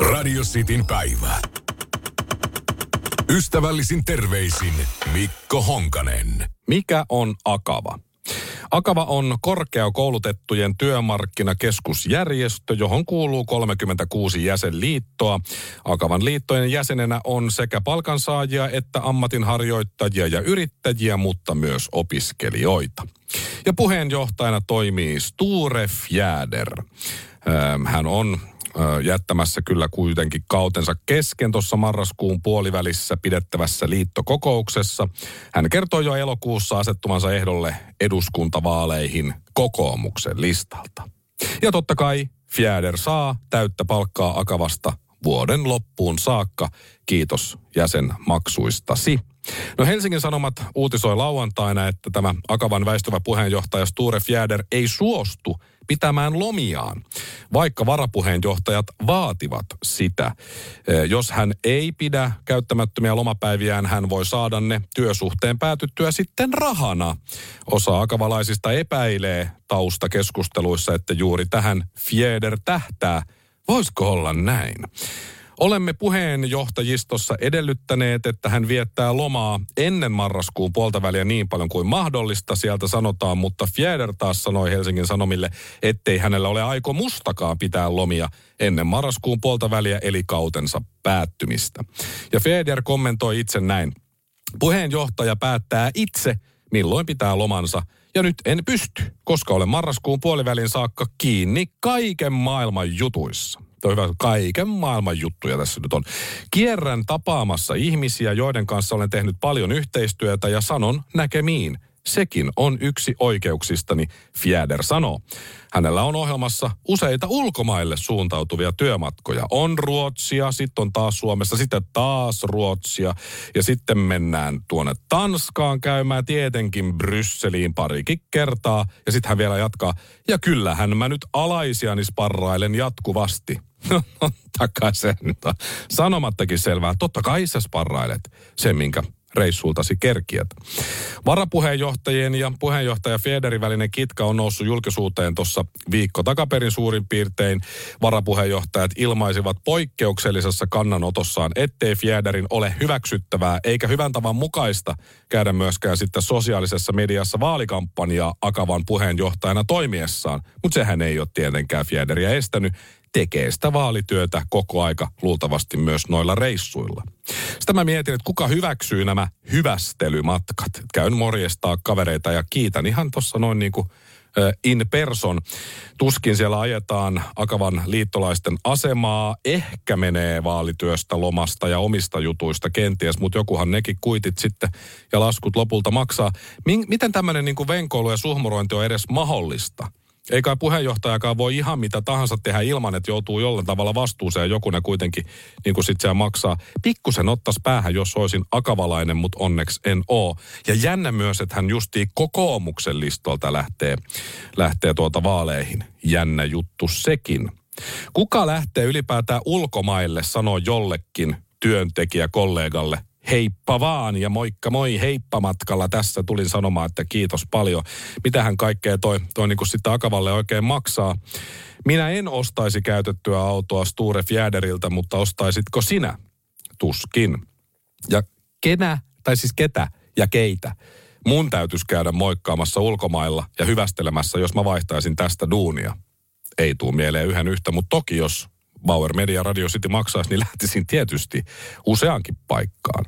Radio Cityn päivä. Ystävällisin terveisin Mikko Honkanen. Mikä on Akava? Akava on korkeakoulutettujen työmarkkinakeskusjärjestö, johon kuuluu 36 jäsenliittoa. Akavan liittojen jäsenenä on sekä palkansaajia että ammatinharjoittajia ja yrittäjiä, mutta myös opiskelijoita. Ja puheenjohtajana toimii Sture Fjäder. Hän on jättämässä kyllä kuitenkin kautensa kesken tuossa marraskuun puolivälissä pidettävässä liittokokouksessa. Hän kertoi jo elokuussa asettumansa ehdolle eduskuntavaaleihin kokoomuksen listalta. Ja totta kai Fjäder saa täyttä palkkaa Akavasta vuoden loppuun saakka. Kiitos jäsenmaksuistasi. No Helsingin Sanomat uutisoi lauantaina, että tämä Akavan väistyvä puheenjohtaja Sture Fjäder ei suostu pitämään lomiaan, vaikka varapuheenjohtajat vaativat sitä. Jos hän ei pidä käyttämättömiä lomapäiviään, hän voi saada ne työsuhteen päätyttyä sitten rahana. Osa akavalaisista epäilee taustakeskusteluissa, että juuri tähän Fjäder tähtää. Voisiko olla näin? Olemme puheenjohtajistossa edellyttäneet, että hän viettää lomaa ennen marraskuun puolta väliä niin paljon kuin mahdollista, sieltä sanotaan, mutta Fjäder taas sanoi Helsingin Sanomille, ettei hänellä ole aiko mustakaan pitää lomia ennen marraskuun puolta väliä eli kautensa päättymistä. Ja Fjäder kommentoi itse näin. Puheenjohtaja päättää itse, milloin pitää lomansa, ja nyt en pysty, koska olen marraskuun puolivälin saakka kiinni kaiken maailman jutuissa on hyvä, kaiken maailman juttuja tässä nyt on. Kierrän tapaamassa ihmisiä, joiden kanssa olen tehnyt paljon yhteistyötä ja sanon näkemiin. Sekin on yksi oikeuksistani, Fjäder sanoo. Hänellä on ohjelmassa useita ulkomaille suuntautuvia työmatkoja. On Ruotsia, sitten on taas Suomessa, sitten taas Ruotsia. Ja sitten mennään tuonne Tanskaan käymään, tietenkin Brysseliin parikin kertaa. Ja sitten hän vielä jatkaa. Ja kyllähän mä nyt alaisiani sparrailen jatkuvasti. No, takaisin. Sanomattakin selvää. Totta kai sä sparrailet sen, minkä reissultasi kerkiät. Varapuheenjohtajien ja puheenjohtaja Federin välinen kitka on noussut julkisuuteen tuossa viikko takaperin suurin piirtein. Varapuheenjohtajat ilmaisivat poikkeuksellisessa kannanotossaan, ettei Federin ole hyväksyttävää eikä hyvän tavan mukaista käydä myöskään sitten sosiaalisessa mediassa vaalikampanjaa Akavan puheenjohtajana toimiessaan. Mutta sehän ei ole tietenkään Federia estänyt tekee sitä vaalityötä koko aika luultavasti myös noilla reissuilla. Sitä mä mietin, että kuka hyväksyy nämä hyvästelymatkat. Käyn morjestaa kavereita ja kiitän ihan tuossa noin niin kuin in person. Tuskin siellä ajetaan Akavan liittolaisten asemaa. Ehkä menee vaalityöstä, lomasta ja omista jutuista kenties, mutta jokuhan nekin kuitit sitten ja laskut lopulta maksaa. Miten tämmöinen niin venkoilu ja suhmurointi on edes mahdollista? Eikä puheenjohtajakaan voi ihan mitä tahansa tehdä ilman, että joutuu jollain tavalla vastuuseen. Joku ne kuitenkin niin kuin sit maksaa. Pikkusen ottas päähän, jos olisin akavalainen, mutta onneksi en oo. Ja jännä myös, että hän justiin kokoomuksen listolta lähtee, lähtee tuota vaaleihin. Jännä juttu sekin. Kuka lähtee ylipäätään ulkomaille sanoo jollekin työntekijäkollegalle, heippa vaan ja moikka moi heippamatkalla tässä tulin sanomaan, että kiitos paljon. Mitähän kaikkea toi, toi niin sitten Akavalle oikein maksaa. Minä en ostaisi käytettyä autoa Sture Fjäderiltä, mutta ostaisitko sinä? Tuskin. Ja kenä, tai siis ketä ja keitä mun täytyisi käydä moikkaamassa ulkomailla ja hyvästelemässä, jos mä vaihtaisin tästä duunia. Ei tuu mieleen yhden yhtä, mutta toki jos Bauer Media Radio City maksaisi, niin lähtisin tietysti useankin paikkaan.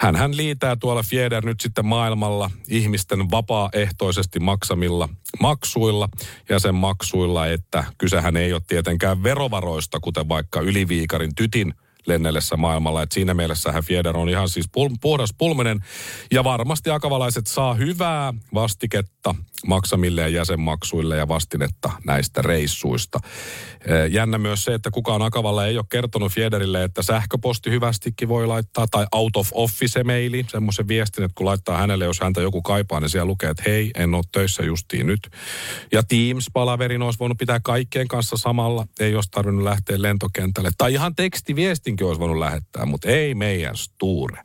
Hän hän liitää tuolla Fieder nyt sitten maailmalla ihmisten vapaaehtoisesti maksamilla maksuilla, jäsenmaksuilla, että kysehän ei ole tietenkään verovaroista, kuten vaikka Yliviikarin tytin lennellessä maailmalla. Et siinä mielessähän Fieder on ihan siis pul- puhdas pulminen. Ja varmasti akavalaiset saa hyvää vastiketta maksamille jäsenmaksuille ja vastinetta näistä reissuista. Jännä myös se, että kukaan Akavalla ei ole kertonut Fiederille, että sähköposti hyvästikin voi laittaa, tai out of office maili, semmoisen viestin, että kun laittaa hänelle, jos häntä joku kaipaa, niin siellä lukee, että hei, en ole töissä justiin nyt. Ja Teams-palaverin olisi voinut pitää kaikkien kanssa samalla, ei olisi tarvinnut lähteä lentokentälle. Tai ihan tekstiviestinkin olisi voinut lähettää, mutta ei meidän Sture.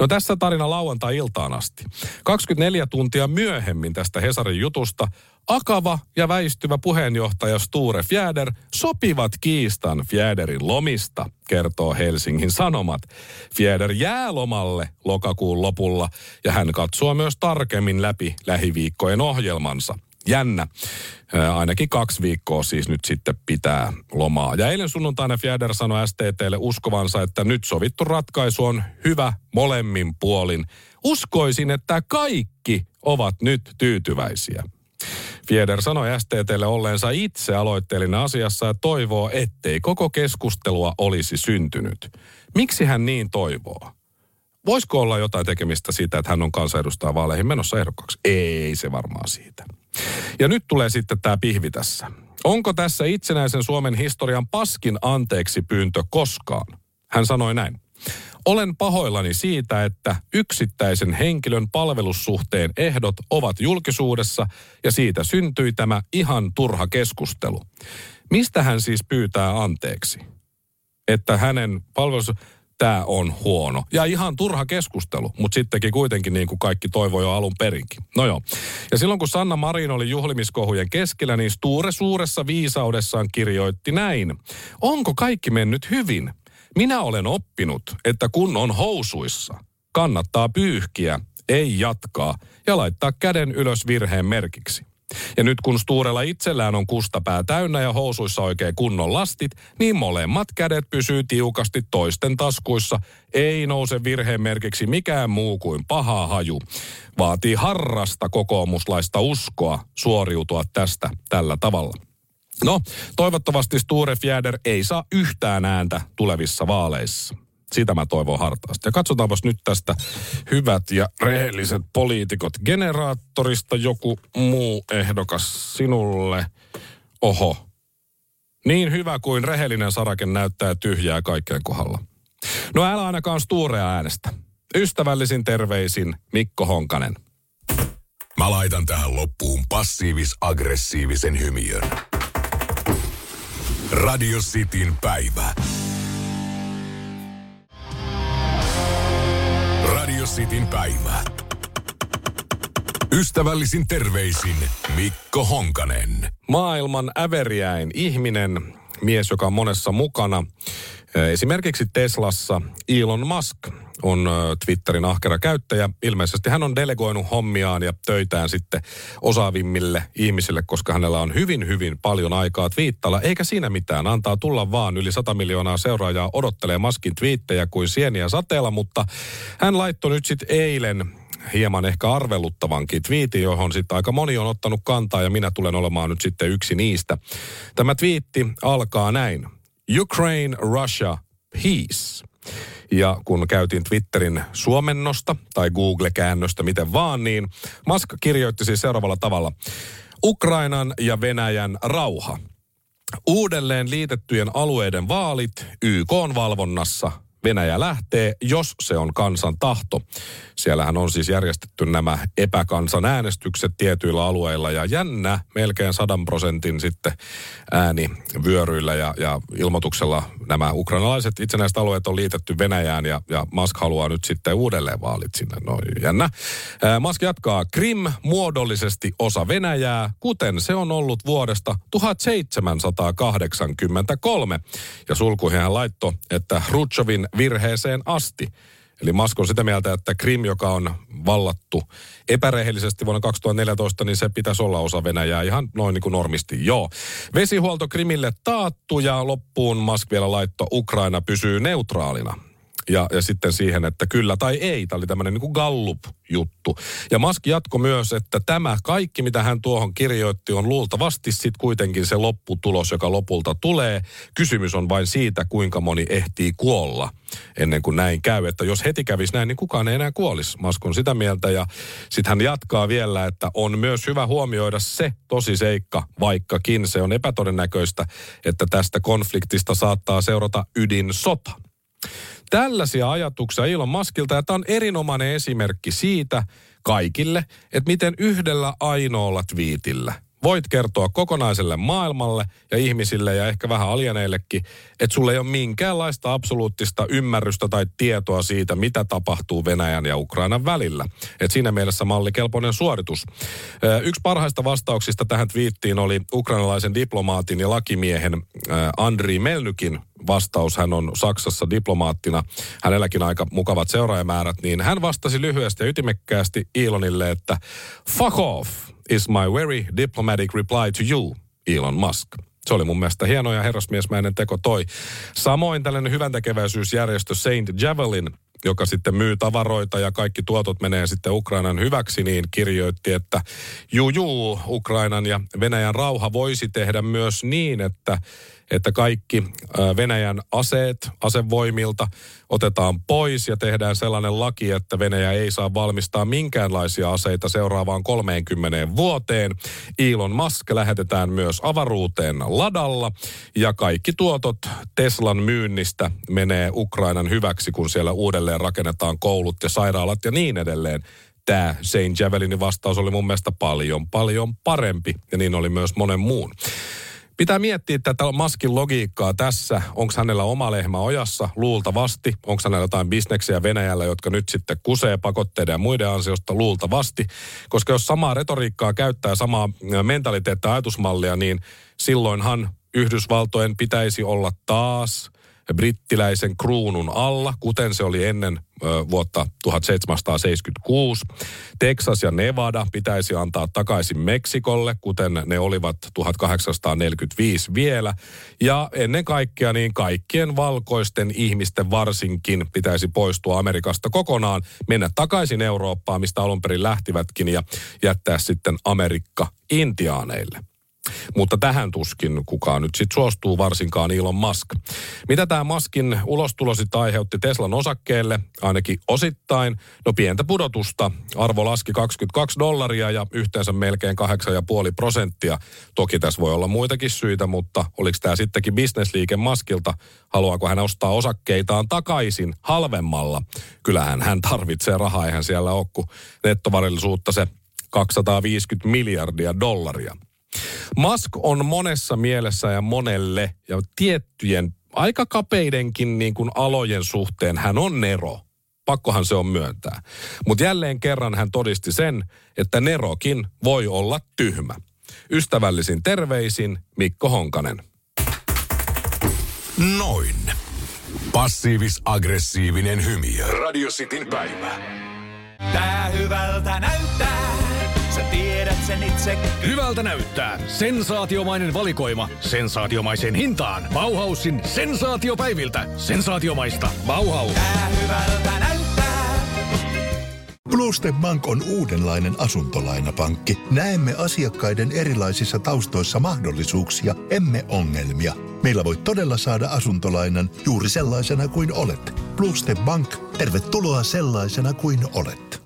No tässä tarina lauantai-iltaan asti. 24 tuntia myöhemmin tästä Hesarin jutusta Akava ja väistyvä puheenjohtaja Sture Fjäder sopivat kiistan Fjäderin lomista, kertoo Helsingin Sanomat. Fjäder jää lomalle lokakuun lopulla ja hän katsoo myös tarkemmin läpi lähiviikkojen ohjelmansa. Jännä. Ainakin kaksi viikkoa siis nyt sitten pitää lomaa. Ja eilen sunnuntaina Fjäder sanoi STTlle uskovansa, että nyt sovittu ratkaisu on hyvä molemmin puolin. Uskoisin, että kaikki ovat nyt tyytyväisiä. Fieder sanoi STTlle olleensa itse aloitteellinen asiassa ja toivoo, ettei koko keskustelua olisi syntynyt. Miksi hän niin toivoo? Voisiko olla jotain tekemistä siitä, että hän on kansanedustaja vaaleihin menossa ehdokkaaksi? Ei se varmaan siitä. Ja nyt tulee sitten tämä pihvi tässä. Onko tässä itsenäisen Suomen historian paskin anteeksi pyyntö koskaan? Hän sanoi näin. Olen pahoillani siitä, että yksittäisen henkilön palvelussuhteen ehdot ovat julkisuudessa ja siitä syntyi tämä ihan turha keskustelu. Mistä hän siis pyytää anteeksi? Että hänen palvelus tämä on huono. Ja ihan turha keskustelu, mutta sittenkin kuitenkin niin kuin kaikki toivoi jo alun perinkin. No joo. Ja silloin kun Sanna Marin oli juhlimiskohujen keskellä, niin Sture suuressa viisaudessaan kirjoitti näin. Onko kaikki mennyt hyvin? Minä olen oppinut, että kun on housuissa, kannattaa pyyhkiä, ei jatkaa ja laittaa käden ylös virheen merkiksi. Ja nyt kun Stuurella itsellään on kustapää täynnä ja housuissa oikein kunnon lastit, niin molemmat kädet pysyy tiukasti toisten taskuissa. Ei nouse virheen merkiksi mikään muu kuin paha haju. Vaatii harrasta kokoomuslaista uskoa suoriutua tästä tällä tavalla. No, toivottavasti Sture Fjäder ei saa yhtään ääntä tulevissa vaaleissa. Sitä mä toivon hartaasti. Ja katsotaanpas nyt tästä hyvät ja rehelliset poliitikot. Generaattorista joku muu ehdokas sinulle. Oho. Niin hyvä kuin rehellinen sarake näyttää tyhjää kaikkien kohdalla. No älä ainakaan Sturea äänestä. Ystävällisin terveisin Mikko Honkanen. Mä laitan tähän loppuun passiivis-aggressiivisen hymiön. Radio Cityn päivä. Cityn päivä. Ystävällisin terveisin Mikko Honkanen. Maailman äveriäin ihminen, mies, joka on monessa mukana. Esimerkiksi Teslassa Elon Musk on Twitterin ahkera käyttäjä. Ilmeisesti hän on delegoinut hommiaan ja töitään sitten osaavimmille ihmisille, koska hänellä on hyvin, hyvin paljon aikaa twiittalla. Eikä siinä mitään, antaa tulla vaan yli 100 miljoonaa seuraajaa odottelee Maskin twiittejä kuin sieniä sateella, mutta hän laittoi nyt sitten eilen hieman ehkä arveluttavankin twiitin, johon sitten aika moni on ottanut kantaa ja minä tulen olemaan nyt sitten yksi niistä. Tämä twiitti alkaa näin. Ukraine, Russia, peace. Ja kun käytiin Twitterin suomennosta tai Google-käännöstä, miten vaan, niin Musk kirjoitti siis seuraavalla tavalla. Ukrainan ja Venäjän rauha. Uudelleen liitettyjen alueiden vaalit YK on valvonnassa Venäjä lähtee, jos se on kansan tahto. Siellähän on siis järjestetty nämä epäkansanäänestykset tietyillä alueilla ja jännä, melkein sadan prosentin sitten ääni vyöryillä ja, ja ilmoituksella nämä ukrainalaiset itsenäiset alueet on liitetty Venäjään ja, ja Musk haluaa nyt sitten uudelleen vaalit sinne. No jännä. Ää, Musk jatkaa, Krim muodollisesti osa Venäjää, kuten se on ollut vuodesta 1783. Ja sulkuihin hän laittoi, että Rutschovin virheeseen asti. Eli Musk on sitä mieltä, että Krim, joka on vallattu epärehellisesti vuonna 2014, niin se pitäisi olla osa Venäjää ihan noin niin kuin normisti. Joo. Vesihuolto Krimille taattu ja loppuun Musk vielä laitto Ukraina pysyy neutraalina. Ja, ja sitten siihen, että kyllä tai ei. Tämä oli tämmöinen niin Gallup-juttu. Ja Musk jatko myös, että tämä kaikki, mitä hän tuohon kirjoitti, on luultavasti sitten kuitenkin se lopputulos, joka lopulta tulee. Kysymys on vain siitä, kuinka moni ehtii kuolla ennen kuin näin käy. Että jos heti kävisi näin, niin kukaan ei enää kuolisi. Musk on sitä mieltä ja sitten hän jatkaa vielä, että on myös hyvä huomioida se tosi seikka, vaikkakin se on epätodennäköistä, että tästä konfliktista saattaa seurata ydinsota. Tällaisia ajatuksia Elon Muskilta, ja tämä on erinomainen esimerkki siitä kaikille, että miten yhdellä ainoalla twiitillä – voit kertoa kokonaiselle maailmalle ja ihmisille ja ehkä vähän alieneillekin, että sulle ei ole minkäänlaista absoluuttista ymmärrystä tai tietoa siitä, mitä tapahtuu Venäjän ja Ukrainan välillä. Et siinä mielessä mallikelpoinen suoritus. Yksi parhaista vastauksista tähän twiittiin oli ukrainalaisen diplomaatin ja lakimiehen Andri Melnykin vastaus. Hän on Saksassa diplomaattina. Hänelläkin aika mukavat seuraajamäärät. Niin hän vastasi lyhyesti ja ytimekkäästi Elonille, että fuck off is my very diplomatic reply to you, Elon Musk. Se oli mun mielestä hieno ja herrasmiesmäinen teko toi. Samoin tällainen hyväntekeväisyysjärjestö Saint Javelin joka sitten myy tavaroita ja kaikki tuotot menee sitten Ukrainan hyväksi, niin kirjoitti, että juu, juu, Ukrainan ja Venäjän rauha voisi tehdä myös niin, että että kaikki Venäjän aseet asevoimilta otetaan pois ja tehdään sellainen laki, että Venäjä ei saa valmistaa minkäänlaisia aseita seuraavaan 30 vuoteen. Elon Musk lähetetään myös avaruuteen ladalla ja kaikki tuotot Teslan myynnistä menee Ukrainan hyväksi, kun siellä uudelleen rakennetaan koulut ja sairaalat ja niin edelleen tämä Saint Javelinin vastaus oli mun mielestä paljon, paljon parempi. Ja niin oli myös monen muun. Pitää miettiä tätä Maskin logiikkaa tässä. Onko hänellä oma lehmä ojassa? Luultavasti. Onko hänellä jotain bisneksiä Venäjällä, jotka nyt sitten kusee pakotteiden ja muiden ansiosta? Luultavasti. Koska jos samaa retoriikkaa käyttää, samaa mentaliteettia ajatusmallia, niin silloinhan Yhdysvaltojen pitäisi olla taas brittiläisen kruunun alla, kuten se oli ennen vuotta 1776. Texas ja Nevada pitäisi antaa takaisin Meksikolle, kuten ne olivat 1845 vielä. Ja ennen kaikkea niin kaikkien valkoisten ihmisten varsinkin pitäisi poistua Amerikasta kokonaan, mennä takaisin Eurooppaan, mistä alun perin lähtivätkin, ja jättää sitten Amerikka intiaaneille. Mutta tähän tuskin kukaan nyt sitten suostuu, varsinkaan Elon Musk. Mitä tämä Muskin ulostulo sitten aiheutti Teslan osakkeelle, ainakin osittain? No pientä pudotusta. Arvo laski 22 dollaria ja yhteensä melkein 8,5 prosenttia. Toki tässä voi olla muitakin syitä, mutta oliko tämä sittenkin bisnesliike Muskilta? Haluaako hän ostaa osakkeitaan takaisin halvemmalla? Kyllähän hän tarvitsee rahaa, eihän siellä ole kuin nettovarillisuutta se 250 miljardia dollaria. Musk on monessa mielessä ja monelle ja tiettyjen aika kapeidenkin niin kuin alojen suhteen hän on Nero. Pakkohan se on myöntää. Mutta jälleen kerran hän todisti sen, että Nerokin voi olla tyhmä. Ystävällisin terveisin Mikko Honkanen. Noin. Passiivis-aggressiivinen hymiö. Radio Cityn päivä. Tää hyvältä näyttää. Tiedät sen itse. Hyvältä näyttää. Sensaatiomainen valikoima. Sensaatiomaiseen hintaan. Bauhausin sensaatiopäiviltä. Sensaatiomaista. Bauhaus. Tää hyvältä näyttää. Bluestep Bank on uudenlainen asuntolainapankki. Näemme asiakkaiden erilaisissa taustoissa mahdollisuuksia, emme ongelmia. Meillä voi todella saada asuntolainan juuri sellaisena kuin olet. Bluestep Bank, tervetuloa sellaisena kuin olet.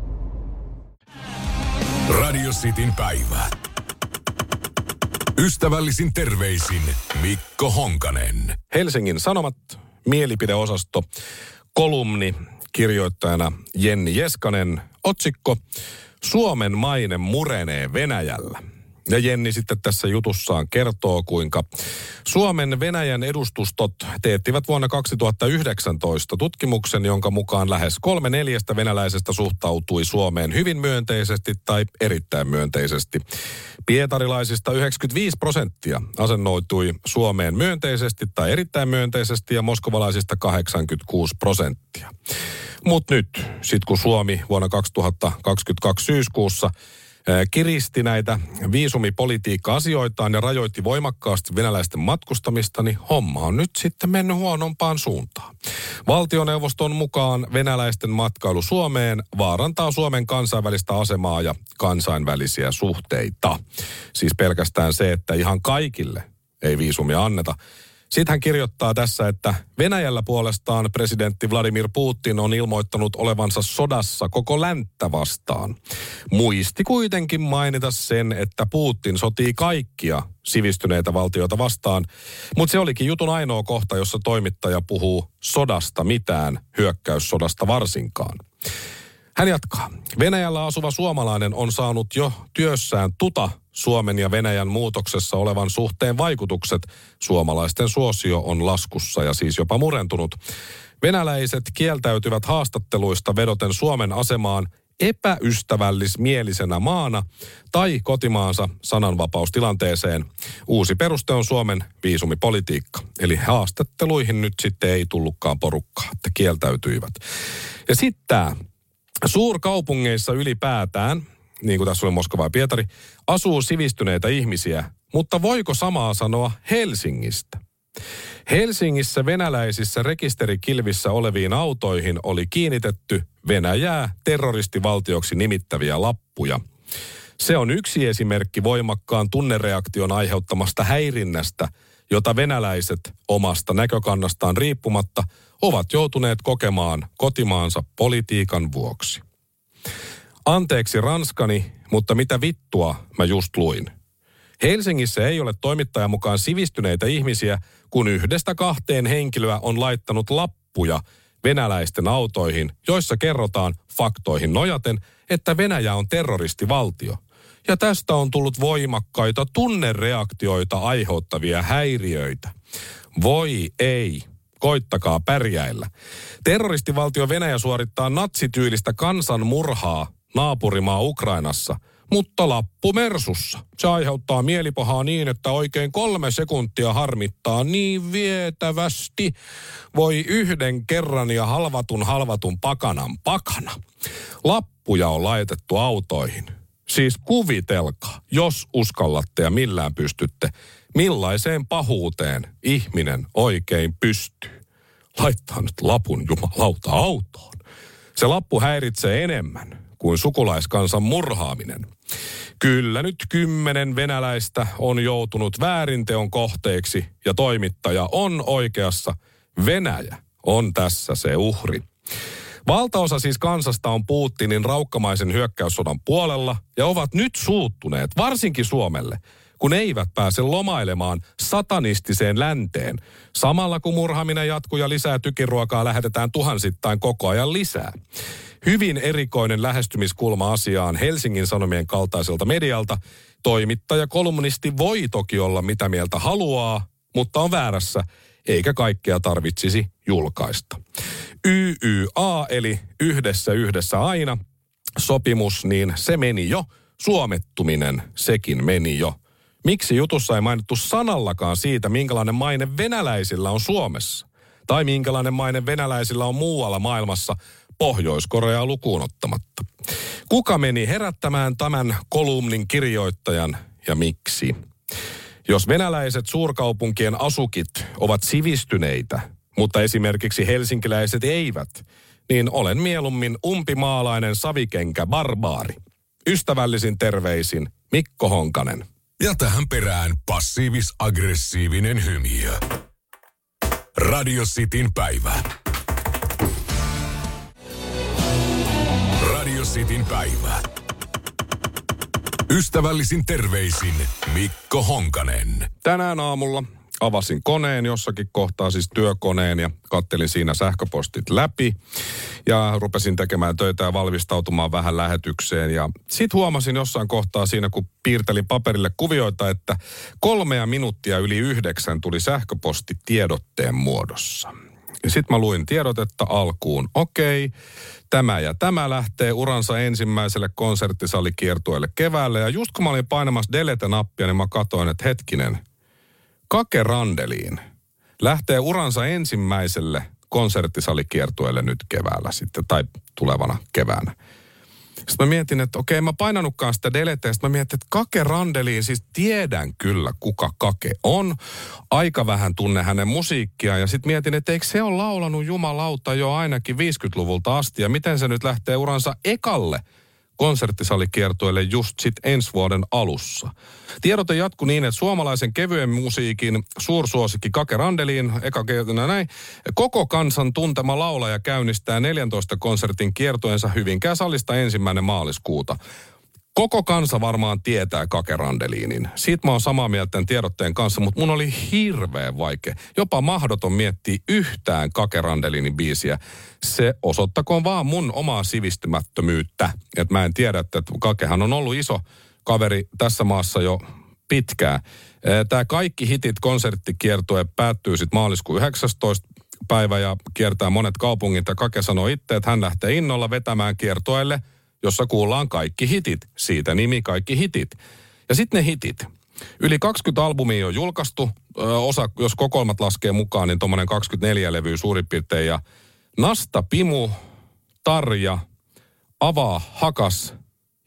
Radio Cityn päivä. Ystävällisin terveisin Mikko Honkanen. Helsingin Sanomat, mielipideosasto, kolumni, kirjoittajana Jenni Jeskanen, otsikko Suomen maine murenee Venäjällä. Ja Jenni sitten tässä jutussaan kertoo, kuinka Suomen Venäjän edustustot teettivät vuonna 2019 tutkimuksen, jonka mukaan lähes kolme neljästä venäläisestä suhtautui Suomeen hyvin myönteisesti tai erittäin myönteisesti. Pietarilaisista 95 prosenttia asennoitui Suomeen myönteisesti tai erittäin myönteisesti ja moskovalaisista 86 prosenttia. Mutta nyt, sitten kun Suomi vuonna 2022 syyskuussa kiristi näitä viisumipolitiikka-asioitaan ja rajoitti voimakkaasti venäläisten matkustamista, niin homma on nyt sitten mennyt huonompaan suuntaan. Valtioneuvoston mukaan venäläisten matkailu Suomeen vaarantaa Suomen kansainvälistä asemaa ja kansainvälisiä suhteita. Siis pelkästään se, että ihan kaikille ei viisumia anneta. Sitten hän kirjoittaa tässä, että Venäjällä puolestaan presidentti Vladimir Putin on ilmoittanut olevansa sodassa koko länttä vastaan. Muisti kuitenkin mainita sen, että Putin sotii kaikkia sivistyneitä valtioita vastaan, mutta se olikin jutun ainoa kohta, jossa toimittaja puhuu sodasta mitään, hyökkäyssodasta varsinkaan. Hän jatkaa. Venäjällä asuva suomalainen on saanut jo työssään tuta Suomen ja Venäjän muutoksessa olevan suhteen vaikutukset. Suomalaisten suosio on laskussa ja siis jopa murentunut. Venäläiset kieltäytyvät haastatteluista vedoten Suomen asemaan epäystävällismielisenä maana tai kotimaansa sananvapaustilanteeseen. Uusi peruste on Suomen viisumipolitiikka. Eli haastatteluihin nyt sitten ei tullutkaan porukkaa, että kieltäytyivät. Ja sitten tämä Suurkaupungeissa ylipäätään, niin kuin tässä oli Moskova ja Pietari, asuu sivistyneitä ihmisiä, mutta voiko samaa sanoa Helsingistä? Helsingissä venäläisissä rekisterikilvissä oleviin autoihin oli kiinnitetty Venäjää terroristivaltioksi nimittäviä lappuja. Se on yksi esimerkki voimakkaan tunnereaktion aiheuttamasta häirinnästä, jota venäläiset omasta näkökannastaan riippumatta – ovat joutuneet kokemaan kotimaansa politiikan vuoksi. Anteeksi ranskani, mutta mitä vittua mä just luin. Helsingissä ei ole toimittajan mukaan sivistyneitä ihmisiä, kun yhdestä kahteen henkilöä on laittanut lappuja venäläisten autoihin, joissa kerrotaan faktoihin nojaten, että Venäjä on terroristivaltio. Ja tästä on tullut voimakkaita tunnereaktioita aiheuttavia häiriöitä. Voi ei koittakaa pärjäillä. Terroristivaltio Venäjä suorittaa natsityylistä kansanmurhaa naapurimaa Ukrainassa, mutta lappu mersussa. Se aiheuttaa mielipahaa niin, että oikein kolme sekuntia harmittaa niin vietävästi. Voi yhden kerran ja halvatun halvatun pakanan pakana. Lappuja on laitettu autoihin. Siis kuvitelkaa, jos uskallatte ja millään pystytte, millaiseen pahuuteen ihminen oikein pystyy. Laittaa nyt lapun jumalauta autoon. Se lappu häiritsee enemmän kuin sukulaiskansan murhaaminen. Kyllä nyt kymmenen venäläistä on joutunut väärinteon kohteeksi ja toimittaja on oikeassa. Venäjä on tässä se uhri. Valtaosa siis kansasta on Putinin raukkamaisen hyökkäyssodan puolella ja ovat nyt suuttuneet, varsinkin Suomelle – kun eivät pääse lomailemaan satanistiseen länteen. Samalla kun murhaminen jatkuu ja lisää tykiruokaa lähetetään tuhansittain koko ajan lisää. Hyvin erikoinen lähestymiskulma asiaan Helsingin Sanomien kaltaiselta medialta. Toimittaja kolumnisti voi toki olla mitä mieltä haluaa, mutta on väärässä, eikä kaikkea tarvitsisi julkaista. YYA eli yhdessä yhdessä aina sopimus, niin se meni jo. Suomettuminen, sekin meni jo. Miksi jutussa ei mainittu sanallakaan siitä, minkälainen maine venäläisillä on Suomessa? Tai minkälainen maine venäläisillä on muualla maailmassa Pohjois-Koreaa lukuun ottamatta? Kuka meni herättämään tämän kolumnin kirjoittajan ja miksi? Jos venäläiset suurkaupunkien asukit ovat sivistyneitä, mutta esimerkiksi helsinkiläiset eivät, niin olen mieluummin umpimaalainen savikenkä barbaari. Ystävällisin terveisin Mikko Honkanen. Ja tähän perään passiivis-aggressiivinen hymiö. Radio Cityn päivä. Radio Cityn päivä. Ystävällisin terveisin Mikko Honkanen. Tänään aamulla avasin koneen jossakin kohtaa, siis työkoneen ja kattelin siinä sähköpostit läpi. Ja rupesin tekemään töitä ja valmistautumaan vähän lähetykseen. Ja sitten huomasin jossain kohtaa siinä, kun piirtelin paperille kuvioita, että kolmea minuuttia yli yhdeksän tuli sähköposti tiedotteen muodossa. Ja sitten mä luin tiedotetta alkuun. Okei, tämä ja tämä lähtee uransa ensimmäiselle konserttisalikiertueelle keväällä. Ja just kun mä olin painamassa delete-nappia, niin mä katsoin, että hetkinen, Kake Randeliin lähtee uransa ensimmäiselle konserttisalikiertueelle nyt keväällä sitten, tai tulevana keväänä. Sitten mä mietin, että okei, mä painanutkaan sitä deleteä. Sitten mä mietin, että Kake Randeliin, siis tiedän kyllä, kuka Kake on. Aika vähän tunne hänen musiikkia. Ja sitten mietin, että eikö se ole laulanut jumalauta jo ainakin 50-luvulta asti. Ja miten se nyt lähtee uransa ekalle konserttisalikiertueelle just sit ensi vuoden alussa. Tiedote jatkuu niin, että suomalaisen kevyen musiikin suursuosikki Kake Randeliin, eka kertana näin, koko kansan tuntema laulaja käynnistää 14 konsertin kiertueensa Hyvinkää salista ensimmäinen maaliskuuta. Koko kansa varmaan tietää Kake Randeliinin. Siitä mä oon samaa mieltä tämän tiedotteen kanssa, mutta mun oli hirveän vaikea. Jopa mahdoton miettiä yhtään Kake Randeliinin biisiä. Se osoittakoon vaan mun omaa sivistymättömyyttä. Että mä en tiedä, että Kakehan on ollut iso kaveri tässä maassa jo pitkään. Tämä kaikki hitit konserttikiertue päättyy sitten maaliskuun 19 päivä ja kiertää monet kaupungit. Ja Kake sanoi itse, että hän lähtee innolla vetämään kiertoelle – jossa kuullaan kaikki hitit. Siitä nimi kaikki hitit. Ja sitten ne hitit. Yli 20 albumia on julkaistu. Osa, jos kokoelmat laskee mukaan, niin tuommoinen 24 levyä suurin piirtein. Ja Nasta Pimu, Tarja, Avaa Hakas,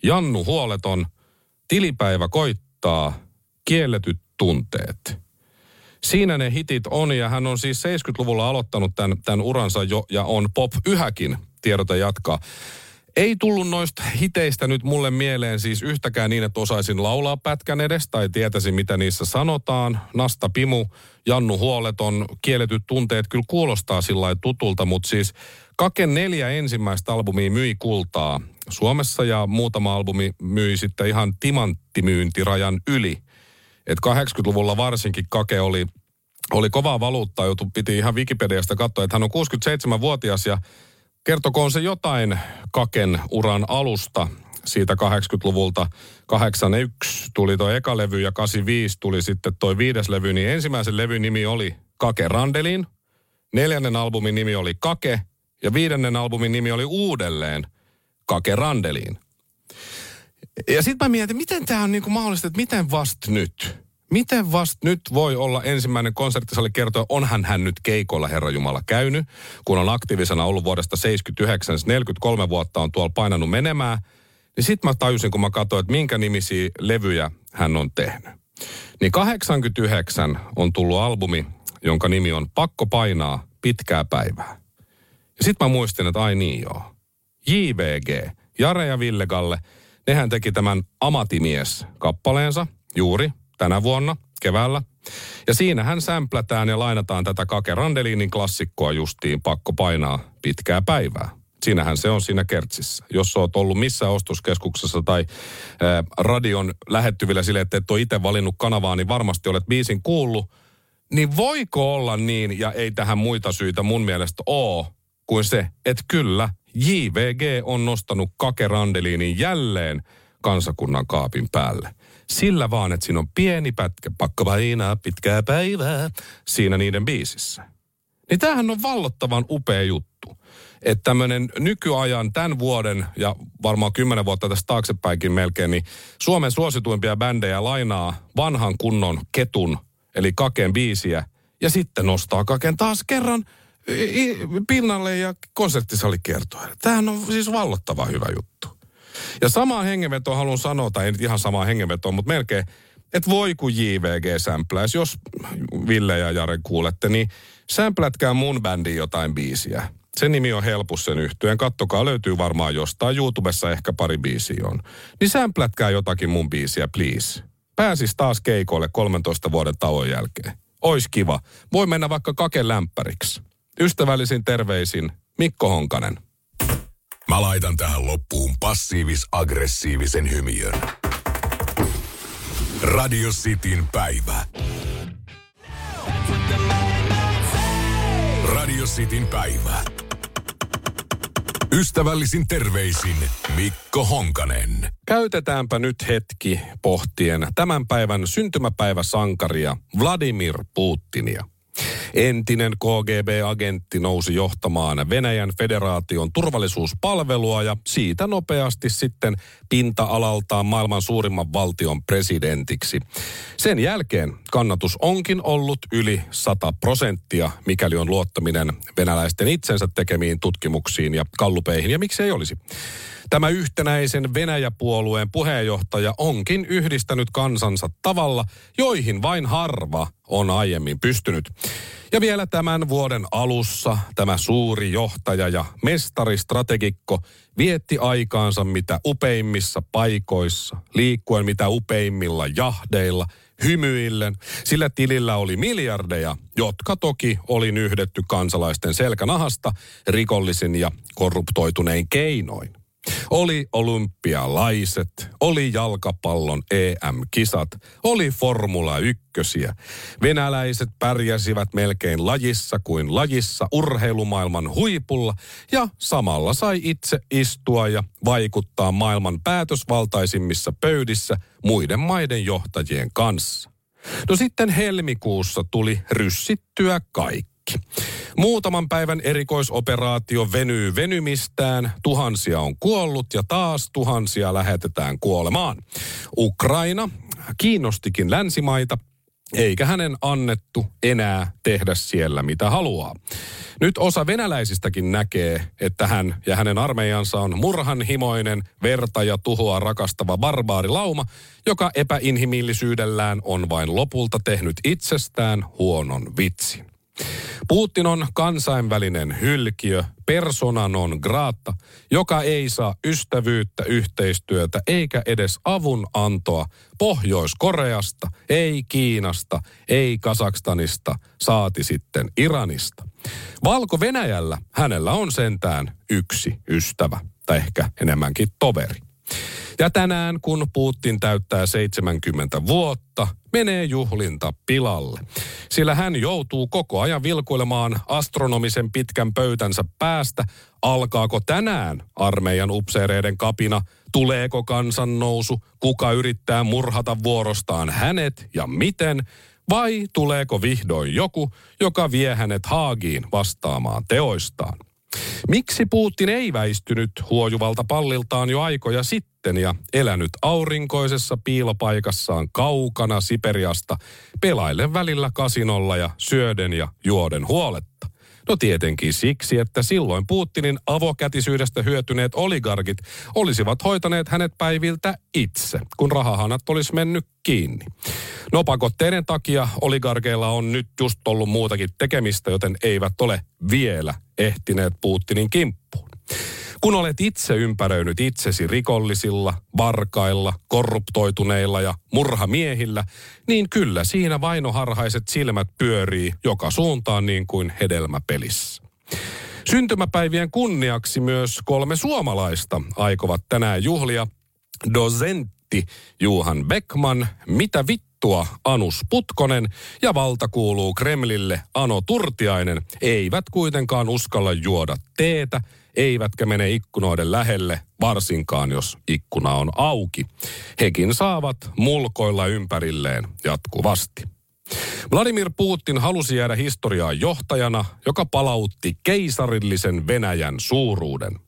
Jannu Huoleton, Tilipäivä koittaa, Kielletyt tunteet. Siinä ne hitit on ja hän on siis 70-luvulla aloittanut tämän, tämän uransa jo ja on pop yhäkin, tiedote jatkaa. Ei tullut noista hiteistä nyt mulle mieleen siis yhtäkään niin, että osaisin laulaa pätkän edes tai tietäisin, mitä niissä sanotaan. Nasta Pimu, Jannu Huoleton, kielletyt tunteet kyllä kuulostaa sillä tutulta, mutta siis Kaken neljä ensimmäistä albumia myi kultaa Suomessa ja muutama albumi myi sitten ihan timanttimyyntirajan yli. Et 80-luvulla varsinkin Kake oli, oli kovaa valuuttaa, jotu piti ihan Wikipediasta katsoa, että hän on 67-vuotias ja Kertokoon se jotain Kaken uran alusta siitä 80-luvulta. 81 tuli tuo eka levy ja 85 tuli sitten toi viides levy, niin ensimmäisen levyn nimi oli Kake Randelin. Neljännen albumin nimi oli Kake ja viidennen albumin nimi oli uudelleen Kake Randeliin. Ja sitten mä mietin, miten tämä on niinku mahdollista, että miten vast nyt? Miten vast nyt voi olla ensimmäinen konserttisali kertoa, onhan hän nyt keikolla Herra Jumala käynyt, kun on aktiivisena ollut vuodesta 79, 43 siis vuotta on tuolla painanut menemään. Niin sitten mä tajusin, kun mä katsoin, että minkä nimisiä levyjä hän on tehnyt. Niin 89 on tullut albumi, jonka nimi on Pakko painaa pitkää päivää. Ja sitten mä muistin, että ai niin joo. JVG, Jare ja Villegalle, nehän teki tämän Amatimies-kappaleensa juuri tänä vuonna keväällä. Ja siinähän sämplätään ja lainataan tätä Kake Randelinin klassikkoa justiin pakko painaa pitkää päivää. Siinähän se on siinä kertsissä. Jos oot ollut missä ostoskeskuksessa tai ää, radion lähettyvillä sille, että et ole itse valinnut kanavaa, niin varmasti olet biisin kuullut. Niin voiko olla niin, ja ei tähän muita syitä mun mielestä oo, kuin se, että kyllä, JVG on nostanut Kake Randelinin jälleen kansakunnan kaapin päälle. Sillä vaan, että siinä on pieni pätkä, pakko painaa pitkää päivää, siinä niiden biisissä. Niin tämähän on vallottavan upea juttu. Että tämmöinen nykyajan tämän vuoden ja varmaan kymmenen vuotta tästä taaksepäinkin melkein, niin Suomen suosituimpia bändejä lainaa vanhan kunnon ketun, eli Kaken biisiä, ja sitten nostaa Kaken taas kerran pinnalle ja konserttisalikiertoille. Tämähän on siis vallottava hyvä juttu. Ja samaa hengenvetoa haluan sanoa, tai ei nyt ihan samaa hengenvetoa, mutta melkein, että voi kun JVG sämpläisi, jos Ville ja Jare kuulette, niin sämplätkää mun bändiin jotain biisiä. Sen nimi on Helpus sen yhtyeen. Kattokaa, löytyy varmaan jostain. YouTubessa ehkä pari biisiä on. Niin sämplätkää jotakin mun biisiä, please. Pääsis taas keikoille 13 vuoden tauon jälkeen. Ois kiva. Voi mennä vaikka kake lämpäriksi. Ystävällisin terveisin Mikko Honkanen. Mä laitan tähän loppuun passiivis-aggressiivisen hymiön. Radio Cityn päivä. Radio Cityn päivä. Ystävällisin terveisin Mikko Honkanen. Käytetäänpä nyt hetki pohtien tämän päivän syntymäpäiväsankaria Vladimir Putinia. Entinen KGB-agentti nousi johtamaan Venäjän federaation turvallisuuspalvelua ja siitä nopeasti sitten pinta-alaltaan maailman suurimman valtion presidentiksi. Sen jälkeen kannatus onkin ollut yli 100 prosenttia, mikäli on luottaminen venäläisten itsensä tekemiin tutkimuksiin ja kallupeihin, ja miksi ei olisi. Tämä yhtenäisen Venäjä-puolueen puheenjohtaja onkin yhdistänyt kansansa tavalla, joihin vain harva on aiemmin pystynyt. Ja vielä tämän vuoden alussa tämä suuri johtaja ja mestaristrategikko vietti aikaansa mitä upeimmissa paikoissa, liikkuen mitä upeimmilla jahdeilla, hymyillen, sillä tilillä oli miljardeja, jotka toki oli nyhdetty kansalaisten selkänahasta rikollisin ja korruptoitunein keinoin. Oli olympialaiset, oli jalkapallon EM-kisat, oli Formula 1. Venäläiset pärjäsivät melkein lajissa kuin lajissa urheilumaailman huipulla ja samalla sai itse istua ja vaikuttaa maailman päätösvaltaisimmissa pöydissä muiden maiden johtajien kanssa. No sitten helmikuussa tuli ryssittyä kaikki kaikki. Muutaman päivän erikoisoperaatio venyy venymistään, tuhansia on kuollut ja taas tuhansia lähetetään kuolemaan. Ukraina kiinnostikin länsimaita, eikä hänen annettu enää tehdä siellä mitä haluaa. Nyt osa venäläisistäkin näkee, että hän ja hänen armeijansa on murhanhimoinen, verta ja tuhoa rakastava barbaarilauma, joka epäinhimillisyydellään on vain lopulta tehnyt itsestään huonon vitsin. Putin on kansainvälinen hylkiö, persona non grata, joka ei saa ystävyyttä, yhteistyötä eikä edes avun antoa Pohjois-Koreasta, ei Kiinasta, ei Kasakstanista, saati sitten Iranista. Valko-Venäjällä hänellä on sentään yksi ystävä, tai ehkä enemmänkin toveri. Ja tänään, kun Putin täyttää 70 vuotta, menee juhlinta pilalle. Sillä hän joutuu koko ajan vilkuilemaan astronomisen pitkän pöytänsä päästä, alkaako tänään armeijan upseereiden kapina, tuleeko kansannousu, kuka yrittää murhata vuorostaan hänet ja miten, vai tuleeko vihdoin joku, joka vie hänet Haagiin vastaamaan teoistaan. Miksi Putin ei väistynyt huojuvalta palliltaan jo aikoja sitten ja elänyt aurinkoisessa piilopaikassaan kaukana Siperiasta, pelaillen välillä kasinolla ja syöden ja juoden huoletta? No tietenkin siksi, että silloin Putinin avokätisyydestä hyötyneet oligarkit olisivat hoitaneet hänet päiviltä itse, kun rahahanat olisi mennyt kiinni. No pakotteiden takia oligarkeilla on nyt just ollut muutakin tekemistä, joten eivät ole vielä ehtineet Putinin kimppuun. Kun olet itse ympäröinyt itsesi rikollisilla, varkailla, korruptoituneilla ja murhamiehillä, niin kyllä siinä vainoharhaiset silmät pyörii joka suuntaan niin kuin hedelmäpelissä. Syntymäpäivien kunniaksi myös kolme suomalaista aikovat tänään juhlia. Dosentti Juhan Beckman, Mitä vittua Anus Putkonen ja valta kuuluu Kremlille Ano Turtiainen eivät kuitenkaan uskalla juoda teetä – eivätkä mene ikkunoiden lähelle, varsinkaan jos ikkuna on auki. Hekin saavat mulkoilla ympärilleen jatkuvasti. Vladimir Putin halusi jäädä historiaan johtajana, joka palautti keisarillisen Venäjän suuruuden.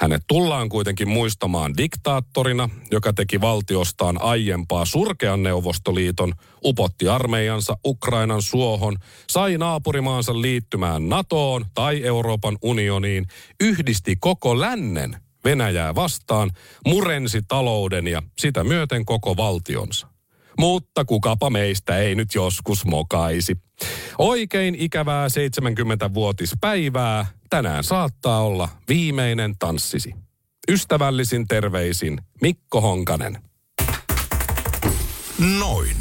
Hänet tullaan kuitenkin muistamaan diktaattorina, joka teki valtiostaan aiempaa surkean Neuvostoliiton, upotti armeijansa Ukrainan suohon, sai naapurimaansa liittymään NATOon tai Euroopan unioniin, yhdisti koko lännen Venäjää vastaan, murensi talouden ja sitä myöten koko valtionsa. Mutta kukapa meistä ei nyt joskus mokaisi. Oikein ikävää 70-vuotispäivää. Tänään saattaa olla viimeinen tanssisi. Ystävällisin terveisin Mikko Honkanen. Noin.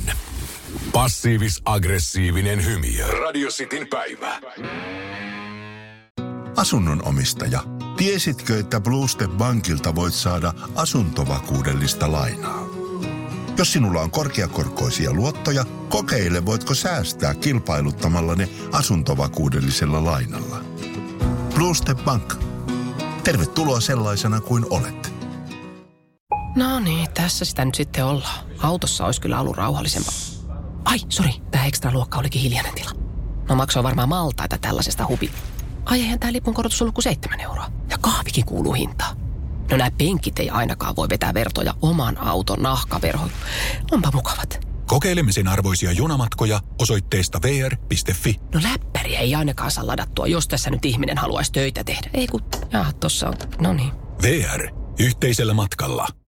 Passiivis-aggressiivinen hymiö. Radio Cityn päivä. Asunnon omistaja, tiesitkö, että Bluestep Bankilta voit saada asuntovakuudellista lainaa? Jos sinulla on korkeakorkoisia luottoja, kokeile voitko säästää kilpailuttamalla ne asuntovakuudellisella lainalla. Blue Step Bank. Tervetuloa sellaisena kuin olet. No niin, tässä sitä nyt sitten ollaan. Autossa olisi kyllä ollut rauhallisempaa. Ai, sori, tämä ekstra luokka olikin hiljainen tila. No maksoi varmaan maltaita tällaisesta hubi. Ai eihän tämä lipun korotus ollut kuin seitsemän euroa. Ja kahvikin kuuluu hintaan. No nämä penkit ei ainakaan voi vetää vertoja oman auton nahkaverhoon. Onpa mukavat. Kokeilemisen arvoisia junamatkoja osoitteesta vr.fi. No läppäriä ei ainakaan saa ladattua, jos tässä nyt ihminen haluaisi töitä tehdä. Ei kun, jaa, tossa on, no niin. VR. Yhteisellä matkalla.